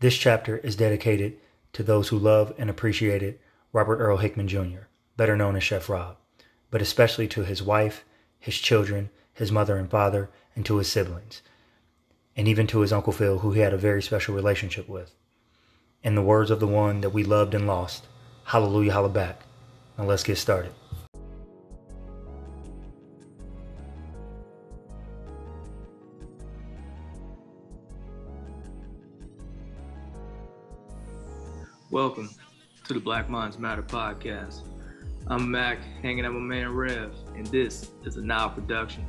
This chapter is dedicated to those who love and appreciated Robert Earl Hickman Jr., better known as Chef Rob, but especially to his wife, his children, his mother and father, and to his siblings, and even to his Uncle Phil, who he had a very special relationship with. In the words of the one that we loved and lost, hallelujah, holla back. Now let's get started. Welcome to the Black Minds Matter podcast. I'm Mac, hanging out with my man Rev, and this is a Nile production.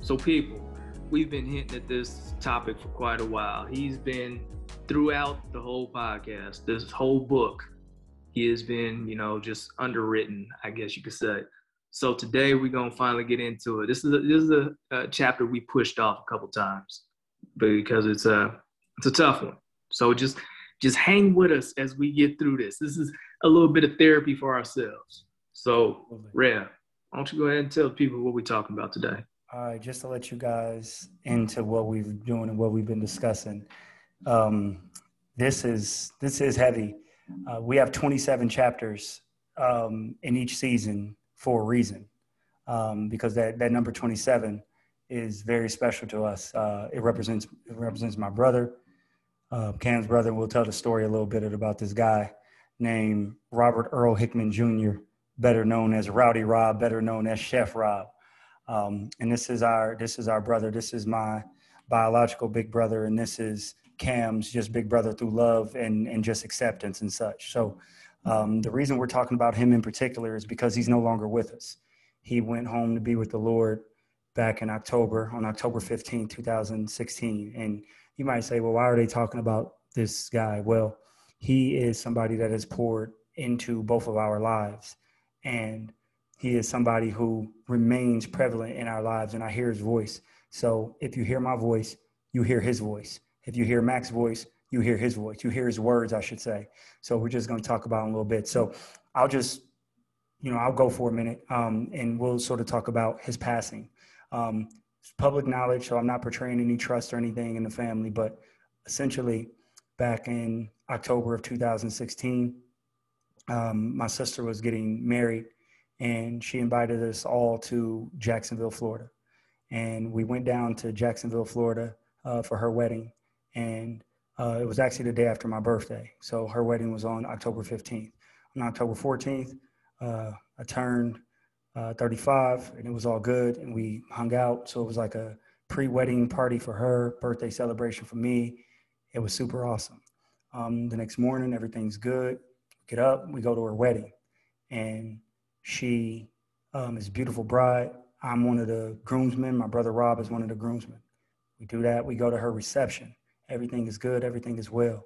So, people, we've been hinting at this topic for quite a while. He's been throughout the whole podcast, this whole book. He has been, you know, just underwritten, I guess you could say. So today we're gonna finally get into it. This is a, this is a, a chapter we pushed off a couple times because it's a it's a tough one. So just just hang with us as we get through this. This is a little bit of therapy for ourselves. So, Rev, why don't you go ahead and tell people what we're talking about today? All right, just to let you guys into what we've been doing and what we've been discussing. Um, this is this is heavy. Uh, we have 27 chapters um, in each season for a reason, um, because that that number 27 is very special to us. Uh, it represents it represents my brother uh, Cam's brother. We'll tell the story a little bit about this guy named Robert Earl Hickman Jr., better known as Rowdy Rob, better known as Chef Rob. Um, and this is our this is our brother. This is my biological big brother, and this is Cam's just big brother through love and and just acceptance and such. So um, the reason we're talking about him in particular is because he's no longer with us. He went home to be with the Lord back in October on October 15, 2016, and you might say, well, why are they talking about this guy? Well, he is somebody that has poured into both of our lives. And he is somebody who remains prevalent in our lives, and I hear his voice. So if you hear my voice, you hear his voice. If you hear Mac's voice, you hear his voice. You hear his words, I should say. So we're just going to talk about a little bit. So I'll just, you know, I'll go for a minute, um, and we'll sort of talk about his passing. Um, public knowledge, so I'm not portraying any trust or anything in the family, but essentially back in October of 2016, um, my sister was getting married and she invited us all to Jacksonville, Florida. And we went down to Jacksonville, Florida uh, for her wedding. And uh, it was actually the day after my birthday. So her wedding was on October 15th. On October 14th, uh, I turned uh, 35 and it was all good and we hung out. So it was like a pre-wedding party for her birthday celebration for me. It was super awesome. Um, the next morning everything's good. Get up we go to her wedding. And she um, is a beautiful bride. I'm one of the groomsmen. My brother rob is one of the groomsmen. We do that. We go to her reception. Everything is good. Everything is well.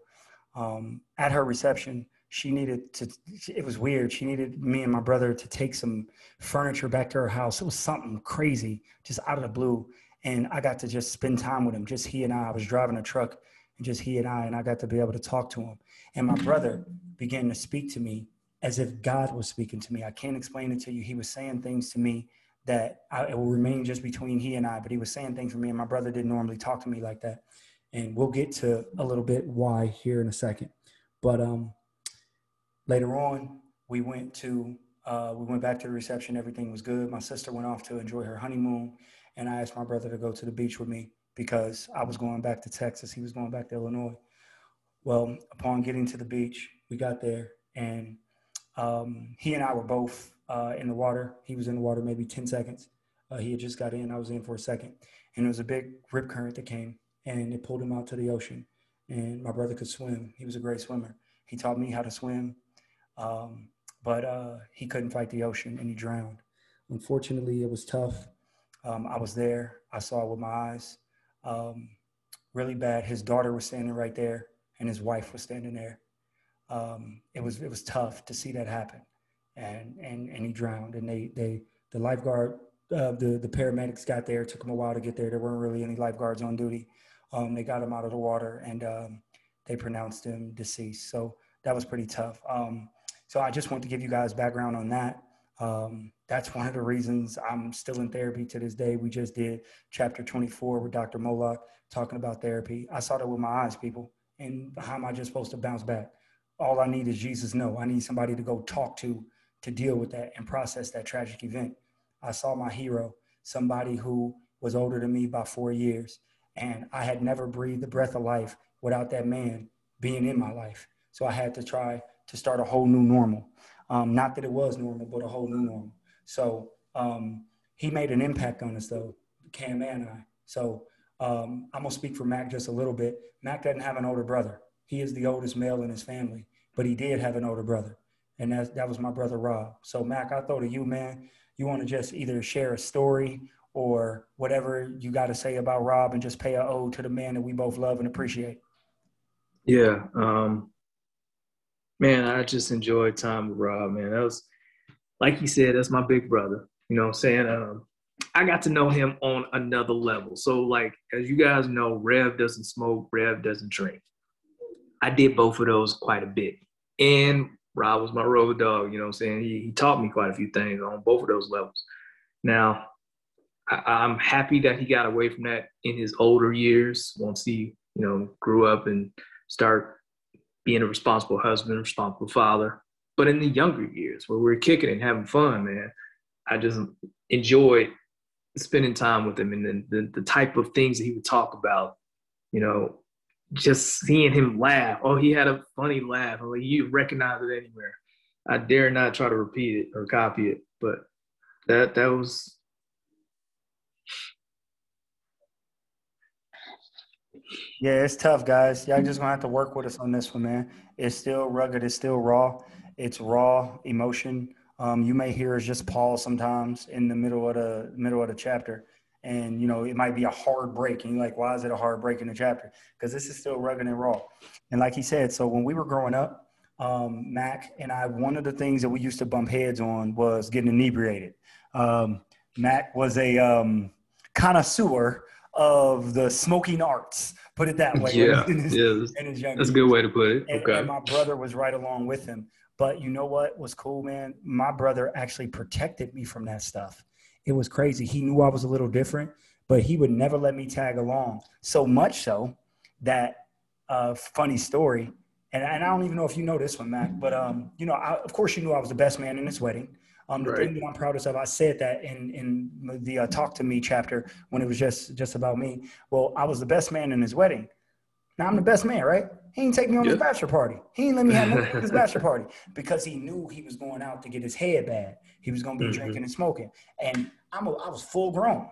Um, at her reception she needed to it was weird. She needed me and my brother to take some furniture back to her house. It was something crazy just out of the blue. And i got to just spend time with him just he and i. I was driving a truck and just he and i and i got to be able to talk to him. And my brother began to speak to me as if god was speaking to me. I can't explain it to you. He was saying things to me that I, it will remain just between he and i but he was saying things for me and my brother didn't normally talk to me like that. And we'll get to a little bit why here in a second. But um Later on, we went to uh, we went back to the reception. Everything was good. My sister went off to enjoy her honeymoon, and I asked my brother to go to the beach with me because I was going back to Texas. He was going back to Illinois. Well, upon getting to the beach, we got there, and um, he and I were both uh, in the water. He was in the water maybe 10 seconds. Uh, he had just got in. I was in for a second. And it was a big rip current that came, and it pulled him out to the ocean. And my brother could swim. He was a great swimmer. He taught me how to swim. Um, but uh, he couldn't fight the ocean and he drowned. Unfortunately, it was tough. Um, I was there. I saw it with my eyes. Um, really bad. His daughter was standing right there, and his wife was standing there. Um, it was it was tough to see that happen, and and and he drowned. And they they the lifeguard, uh, the the paramedics got there. It took them a while to get there. There weren't really any lifeguards on duty. Um, they got him out of the water, and um, they pronounced him deceased. So that was pretty tough. So I just want to give you guys background on that. Um, that's one of the reasons I'm still in therapy to this day. We just did chapter 24 with Dr. Moloch talking about therapy. I saw that with my eyes, people, And how am I just supposed to bounce back? All I need is Jesus. No, I need somebody to go talk to to deal with that and process that tragic event. I saw my hero, somebody who was older than me by four years, and I had never breathed the breath of life without that man being in my life. So I had to try to start a whole new normal. Um, not that it was normal, but a whole new normal. So um, he made an impact on us, though, Cam and I. So um, I'm gonna speak for Mac just a little bit. Mac doesn't have an older brother. He is the oldest male in his family, but he did have an older brother, and that that was my brother Rob. So Mac, I throw to you, man. You want to just either share a story or whatever you got to say about Rob, and just pay a ode to the man that we both love and appreciate. Yeah, um, man, I just enjoyed time with Rob. Man, that was like he said, that's my big brother. You know what I'm saying? Um, I got to know him on another level. So, like, as you guys know, Rev doesn't smoke, Rev doesn't drink. I did both of those quite a bit. And Rob was my road dog, you know what I'm saying? He, he taught me quite a few things on both of those levels. Now, I, am happy that he got away from that in his older years once he, you know, grew up and start being a responsible husband, responsible father. But in the younger years where we are kicking and having fun, man, I just enjoyed spending time with him and the, the, the type of things that he would talk about, you know, just seeing him laugh. Oh, he had a funny laugh. Like you recognize it anywhere. I dare not try to repeat it or copy it, but that that was Yeah, it's tough, guys. Y'all just gonna have to work with us on this one, man. It's still rugged. It's still raw. It's raw emotion. Um, you may hear us just pause sometimes in the middle of the middle of the chapter, and you know it might be a hard break, and you're like, "Why is it a hard break in the chapter?" Because this is still rugged and raw. And like he said, so when we were growing up, um, Mac and I, one of the things that we used to bump heads on was getting inebriated. Um, Mac was a um, connoisseur of the smoking arts, put it that way. Yeah, his, yeah that's a good way to put it. And, okay. and my brother was right along with him. But you know what was cool, man? My brother actually protected me from that stuff. It was crazy. He knew I was a little different, but he would never let me tag along. So much so that uh, funny story, and, and I don't even know if you know this one, Mac, but um, you know, I, of course, you knew I was the best man in this wedding. Um, the right. thing that I'm proudest of, I said that in in the uh, talk to me chapter when it was just just about me. Well, I was the best man in his wedding. Now I'm the best man, right? He didn't take me on his bachelor party. He didn't let me have his bachelor party because he knew he was going out to get his head bad. He was going to be mm-hmm. drinking and smoking. And I'm a, I was full grown,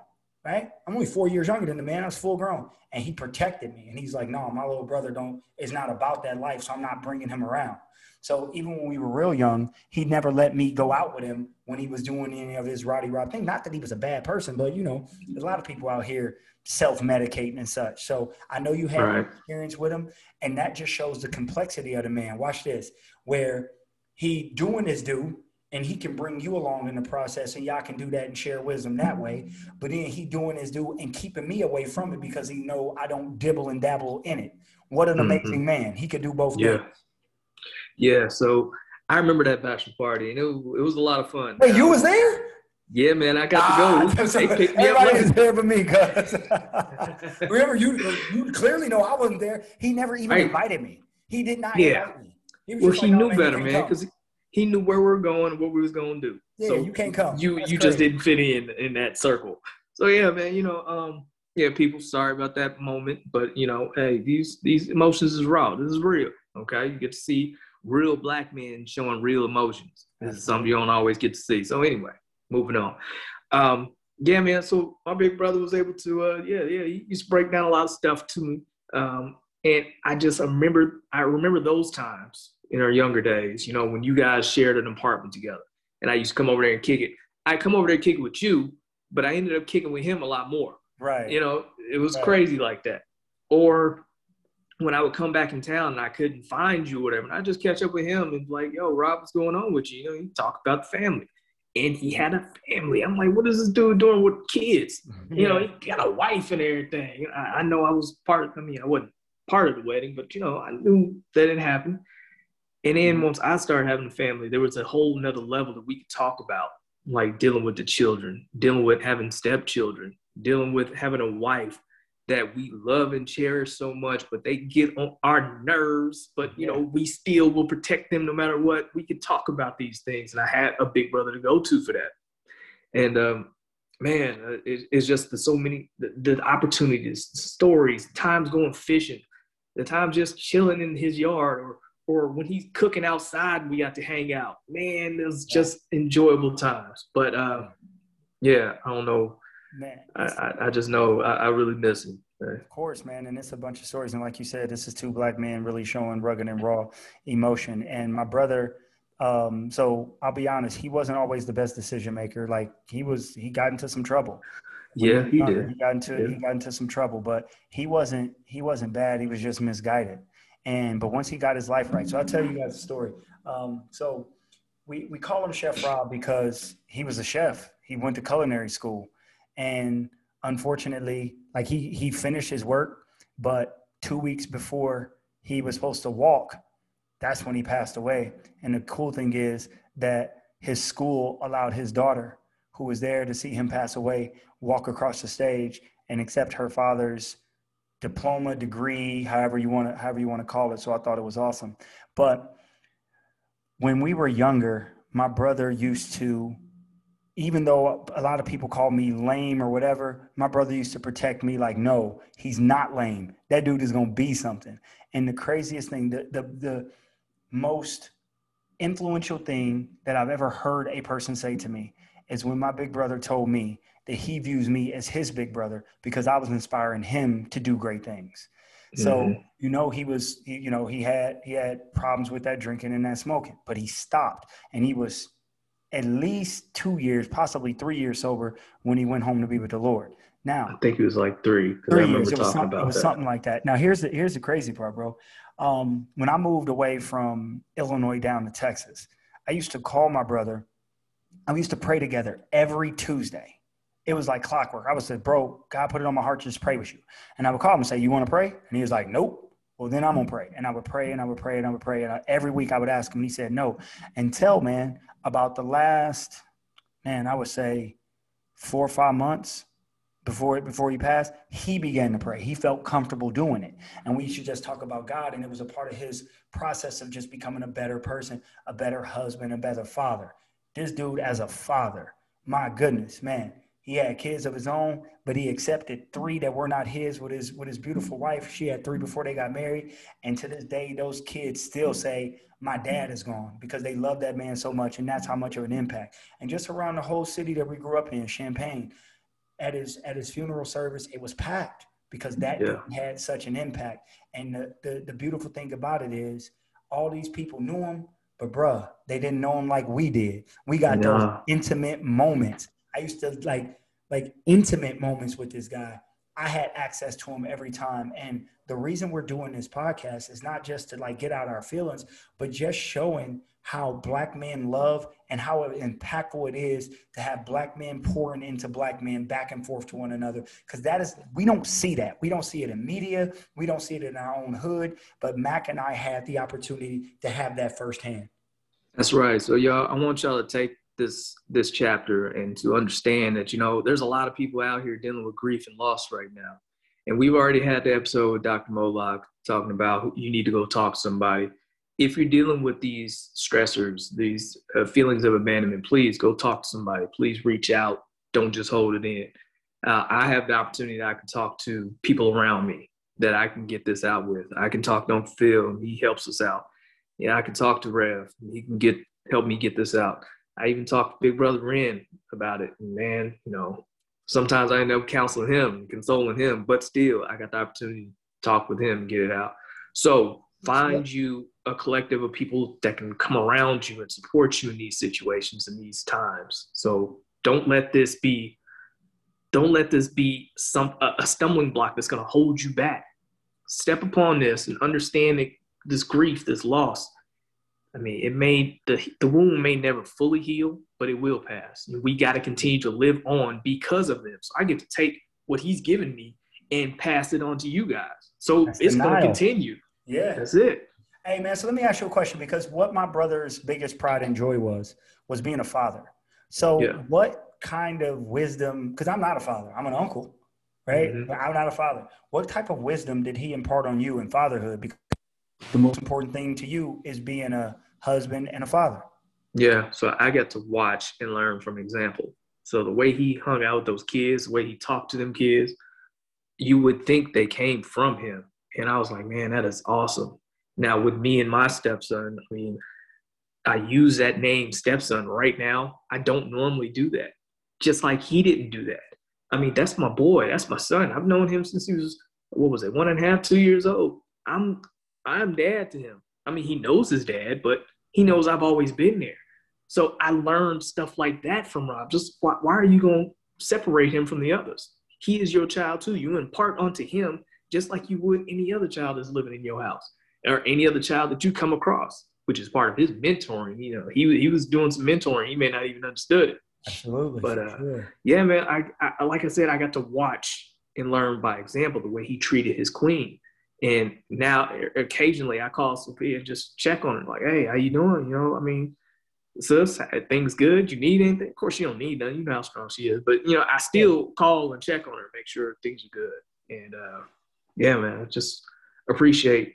right? I'm only four years younger than the man. I was full grown, and he protected me. And he's like, "No, my little brother don't. It's not about that life, so I'm not bringing him around." So even when we were real young, he never let me go out with him when he was doing any of his Rowdy Rob thing. Not that he was a bad person, but you know, there's a lot of people out here self-medicating and such. So I know you had right. experience with him, and that just shows the complexity of the man. Watch this, where he doing his do, and he can bring you along in the process, and y'all can do that and share wisdom that way. But then he doing his do and keeping me away from it because he know I don't dibble and dabble in it. What an mm-hmm. amazing man! He could do both. Yeah, things. yeah. So I remember that bachelor party, and it, it was a lot of fun. Wait, you was there? Yeah, man, I got ah, to go. So everybody was there but me, cuz. Remember, you you clearly know I wasn't there. He never even right. invited me. He did not yeah. invite me. He well, he like, knew oh, better, man, because he knew where we are going, what we was going to do. Yeah, so you can't come. You That's you crazy. just didn't fit in in that circle. So yeah, man, you know, um, yeah, people, sorry about that moment, but you know, hey, these these emotions is raw. This is real. Okay, you get to see real black men showing real emotions. This is something you don't always get to see. So anyway moving on. Um, yeah, man. So my big brother was able to, uh, yeah, yeah. He used to break down a lot of stuff to me, um, and I just remember, I remember those times in our younger days. You know, when you guys shared an apartment together, and I used to come over there and kick it. I come over there and kick it with you, but I ended up kicking with him a lot more. Right. You know, it was right. crazy like that. Or when I would come back in town and I couldn't find you or whatever, and I just catch up with him and like, yo, Rob, what's going on with you? You know, you talk about the family and he had a family. I'm like, what is this dude doing with kids? Mm-hmm. You know, he got a wife and everything. I, I, know I was part. I mean, I wasn't part of the wedding, but you know, I knew that didn't happen. And then mm-hmm. once I started having a family, there was a whole nother level that we could talk about, like dealing with the children, dealing with having stepchildren, dealing with having a wife that we love and cherish so much, but they get on our nerves. But you know, we still will protect them no matter what. We could talk about these things, and I had a big brother to go to for that. And um, man, uh, it, it's just the, so many the, the opportunities, the stories, times going fishing, the time just chilling in his yard, or or when he's cooking outside, we got to hang out. Man, it was just enjoyable times. But uh, yeah, I don't know Man, I, I, I just know I, I really miss him. Of course, man, and it's a bunch of stories. And like you said, this is two black men really showing rugged and raw emotion. And my brother, um, so I'll be honest, he wasn't always the best decision maker. Like he was, he got into some trouble. yeah, he, he did. He got into yeah. he got into some trouble, but he wasn't he wasn't bad. He was just misguided. And but once he got his life right, so I'll tell you guys a story. Um, so we we call him Chef Rob because he was a chef. He went to culinary school and unfortunately, like he he finished his work, but two weeks before he was supposed to walk, that's when he passed away. And the cool thing is that his school allowed his daughter, who was there to see him pass away, walk across the stage and accept her father's diploma, degree, however you want to however you want to call it. So I thought it was awesome. But when we were younger, my brother used to even though a lot of people call me lame or whatever, my brother used to protect me like, no, he's not lame. That dude is going to be something. And the craziest thing, the, the, the most influential thing that I've ever heard a person say to me is when my big brother told me that he views me as his big brother because I was inspiring him to do great things. So, mm-hmm. you know, he was, you know, he had, he had problems with that drinking and that smoking, but he stopped and he was at least two years, possibly three years sober when he went home to be with the Lord. Now, I think it was like three. Three years. It was, some, it was that. something like that. Now, here's the here's the crazy part, bro. Um, when I moved away from Illinois down to Texas, I used to call my brother. I used to pray together every Tuesday. It was like clockwork. I would say, bro, God put it on my heart to just pray with you. And I would call him and say, You want to pray? And he was like, Nope. Well, then I'm gonna pray. And I would pray and I would pray and I would pray. And I, every week I would ask him, and he said no. Until man, about the last, man, I would say four or five months before before he passed, he began to pray. He felt comfortable doing it. And we should just talk about God. And it was a part of his process of just becoming a better person, a better husband, a better father. This dude as a father, my goodness, man, he had kids of his own, but he accepted three that were not his with his with his beautiful wife. She had three before they got married, and to this day, those kids still say, "My dad is gone," because they love that man so much, and that's how much of an impact. And just around the whole city that we grew up in, Champaign, at his at his funeral service, it was packed because that yeah. had such an impact. And the, the the beautiful thing about it is, all these people knew him, but bruh, they didn't know him like we did. We got those intimate moments I used to like like intimate moments with this guy. I had access to him every time. And the reason we're doing this podcast is not just to like get out our feelings, but just showing how black men love and how impactful it is to have black men pouring into black men back and forth to one another. Cause that is, we don't see that. We don't see it in media. We don't see it in our own hood, but Mac and I had the opportunity to have that firsthand. That's right. So y'all, I want y'all to take this this chapter and to understand that you know there's a lot of people out here dealing with grief and loss right now. And we've already had the episode with dr moloch talking about you need to go talk to somebody. If you're dealing with these stressors these uh, feelings of abandonment please go talk to somebody. Please reach out. Don't just hold it in. Uh, i have the opportunity that i can talk to people around me that i can get this out with. I can talk to phil he helps us out. Yeah i can talk to rev. He can get help me get this out I even talked to Big Brother Ren about it. And man, you know, sometimes I end up counseling him, consoling him, but still, I got the opportunity to talk with him get it out. So find you a collective of people that can come around you and support you in these situations and these times. So don't let this be, don't let this be some a, stumbling block that's going to hold you back. Step upon this and understand that this grief, this loss, I mean, it may the the wound may never fully heal, but it will pass. We got to continue to live on because of them. So I get to take what he's given me and pass it on to you guys. So that's it's going to continue. Yeah, that's it. Hey man, so let me ask you a question because what my brother's biggest pride and joy was was being a father. So yeah. what kind of wisdom? Because I'm not a father, I'm an uncle, right? Mm-hmm. I'm not a father. What type of wisdom did he impart on you in fatherhood? Because the most important thing to you is being a husband and a father. Yeah, so I got to watch and learn from example. So the way he hung out with those kids, the way he talked to them kids, you would think they came from him. And I was like, man, that is awesome. Now with me and my stepson, I mean, I use that name stepson right now. I don't normally do that. Just like he didn't do that. I mean, that's my boy. That's my son. I've known him since he was what was it, one and a half, two years old. I'm I'm dad to him. I mean, he knows his dad, but he knows I've always been there. So I learned stuff like that from Rob. Just why, why are you going to separate him from the others? He is your child too. You impart onto him just like you would any other child that's living in your house or any other child that you come across, which is part of his mentoring. You know, he he was doing some mentoring. He may not even understood it. Absolutely. But uh, sure. yeah, man, I, I like I said, I got to watch and learn by example the way he treated his queen. And now occasionally I call Sophia and just check on her, like, hey, how you doing? You know, I mean, sis, things good? You need anything? Of course, she don't need nothing. You know how strong she is. But, you know, I still call and check on her, make sure things are good. And uh, yeah, man, I just appreciate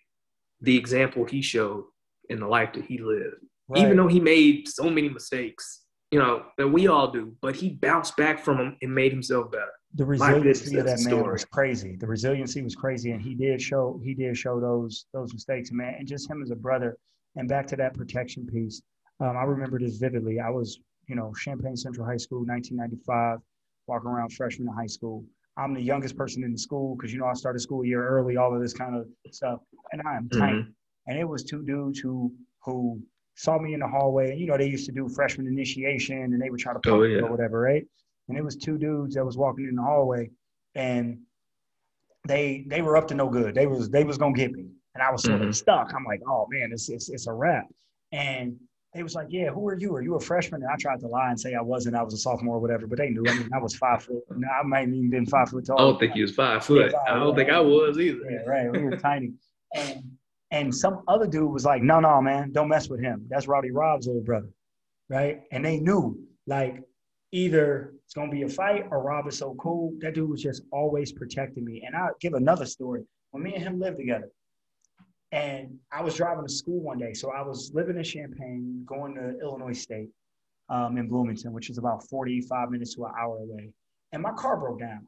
the example he showed in the life that he lived. Right. Even though he made so many mistakes, you know, that we all do, but he bounced back from them and made himself better. The resiliency of that man story. was crazy. The resiliency was crazy, and he did show he did show those those mistakes, man. And just him as a brother, and back to that protection piece. Um, I remember this vividly. I was, you know, Champaign Central High School, 1995, walking around freshman in high school. I'm the youngest person in the school because you know I started school a year early, all of this kind of stuff, and I am mm-hmm. tiny. And it was two dudes who who saw me in the hallway. And You know, they used to do freshman initiation and they would try to pump oh, yeah. or whatever, right? And it was two dudes that was walking in the hallway and they they were up to no good. They was they was gonna get me. And I was sort mm-hmm. of stuck. I'm like, oh man, it's, it's it's a wrap. And they was like, yeah, who are you? Are you a freshman? And I tried to lie and say I wasn't. I was a sophomore or whatever, but they knew. I mean, I was five foot. No, I might even been five foot tall. I don't think he was five foot. I don't think I was either. Yeah, right. We were tiny. And and some other dude was like, no, no, man, don't mess with him. That's Rowdy Rob's old brother. Right. And they knew like either it's going to be a fight or Rob is so cool. That dude was just always protecting me. And I'll give another story. When me and him lived together, and I was driving to school one day. So I was living in Champaign, going to Illinois State um, in Bloomington, which is about 45 minutes to an hour away. And my car broke down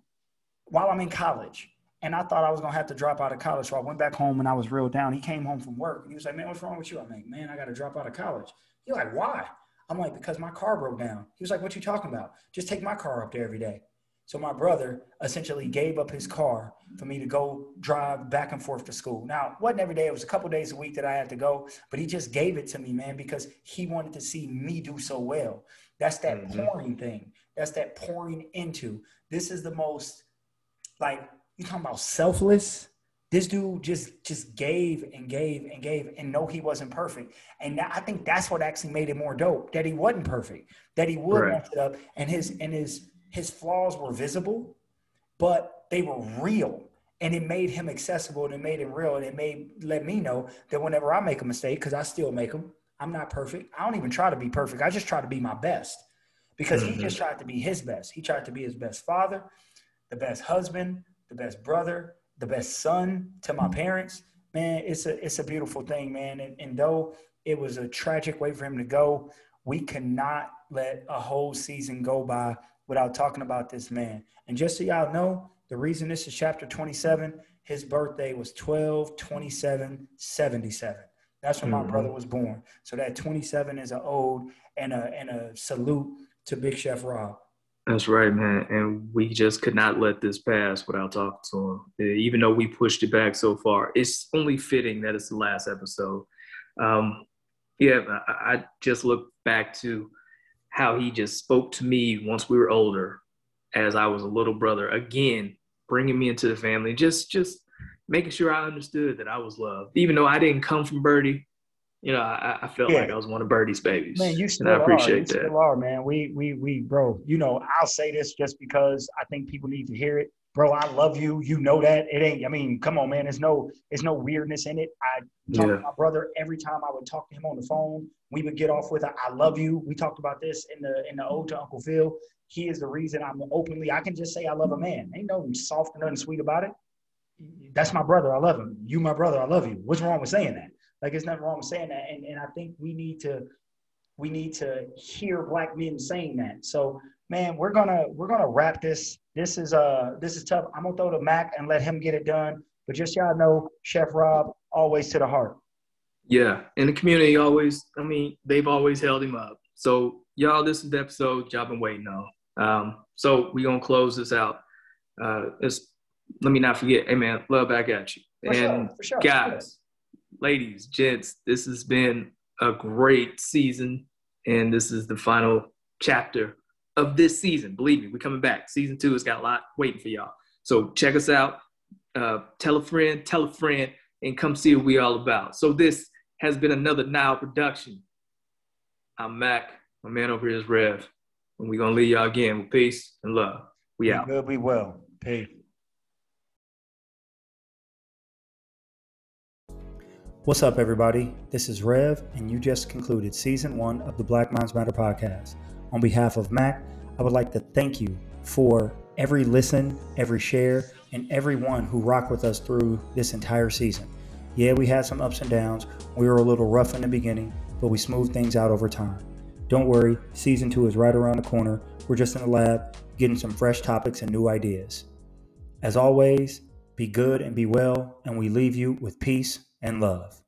while I'm in college. And I thought I was gonna have to drop out of college. So I went back home and I was real down. He came home from work and he was like, Man, what's wrong with you? I'm like, Man, I gotta drop out of college. He's like, Why? I'm like, because my car broke down. He was like, What you talking about? Just take my car up there every day. So my brother essentially gave up his car for me to go drive back and forth to school. Now, it wasn't every day, it was a couple days a week that I had to go, but he just gave it to me, man, because he wanted to see me do so well. That's that mm-hmm. pouring thing. That's that pouring into. This is the most like you talking about selfless? This dude just just gave and gave and gave and no, he wasn't perfect. And I think that's what actually made it more dope. That he wasn't perfect. That he would mess it up and his and his his flaws were visible, but they were real. And it made him accessible and it made him real. And it made let me know that whenever I make a mistake, because I still make them, I'm not perfect. I don't even try to be perfect. I just try to be my best. Because mm-hmm. he just tried to be his best. He tried to be his best father, the best husband, the best brother, the best son to my parents. Man, it's a it's a beautiful thing, man. And, and though it was a tragic way for him to go, we cannot let a whole season go by without talking about this man. And just so y'all know, the reason this is chapter 27, his birthday was 12 27 77. That's when mm-hmm. my brother was born. So that 27 is an ode and a and a salute to Big Chef Rob. That's right, man. And we just could not let this pass without talking to him. Even though we pushed it back so far, it's only fitting that it's the last episode. Um, yeah, I, I just look back to how he just spoke to me once we were older, as I was a little brother. Again, bringing me into the family, just just making sure I understood that I was loved, even though I didn't come from Birdie you know, I, I felt yeah. like I was one of Birdie's babies. Man, you still and I appreciate are. You that. Still are, man. We we we bro. You know, I'll say this just because I think people need to hear it. Bro, I love you. You know that. It ain't, I mean, come on, man. There's no there's no weirdness in it. I talk yeah. to my brother every time I would talk to him on the phone. We would get off with a, I love you. We talked about this in the in the ode to Uncle Phil. he is the reason I'm openly. I can just say I love a man. Ain't no soft and nothing sweet about it. That's my brother. I love him. You, my brother. I love you. What's wrong with saying that? Like, there's nothing wrong with saying that. And and I think we need to we need to hear black men saying that. So, man, we're gonna we're gonna wrap this. This is uh this is tough. I'm gonna throw to Mac and let him get it done. But just y'all know, Chef Rob always to the heart. Yeah, and the community always. I mean, they've always held him up. So y'all, this is the episode y'all been waiting on. Um, so we gonna close this out. Uh, let me not forget. Hey man, love back at you. For and sure, sure. guys, ladies, gents, this has been a great season, and this is the final chapter of this season. Believe me, we're coming back. Season two has got a lot waiting for y'all. So check us out. Uh, tell a friend, tell a friend, and come see what we all about. So this has been another Nile production. I'm Mac. My man over here is Rev. And we're gonna leave y'all again with peace and love. We out. good, be well. Peace. What's up, everybody? This is Rev, and you just concluded season one of the Black Minds Matter podcast. On behalf of Mac, I would like to thank you for every listen, every share, and everyone who rocked with us through this entire season. Yeah, we had some ups and downs. We were a little rough in the beginning, but we smoothed things out over time. Don't worry, season two is right around the corner. We're just in the lab getting some fresh topics and new ideas. As always, be good and be well, and we leave you with peace and love.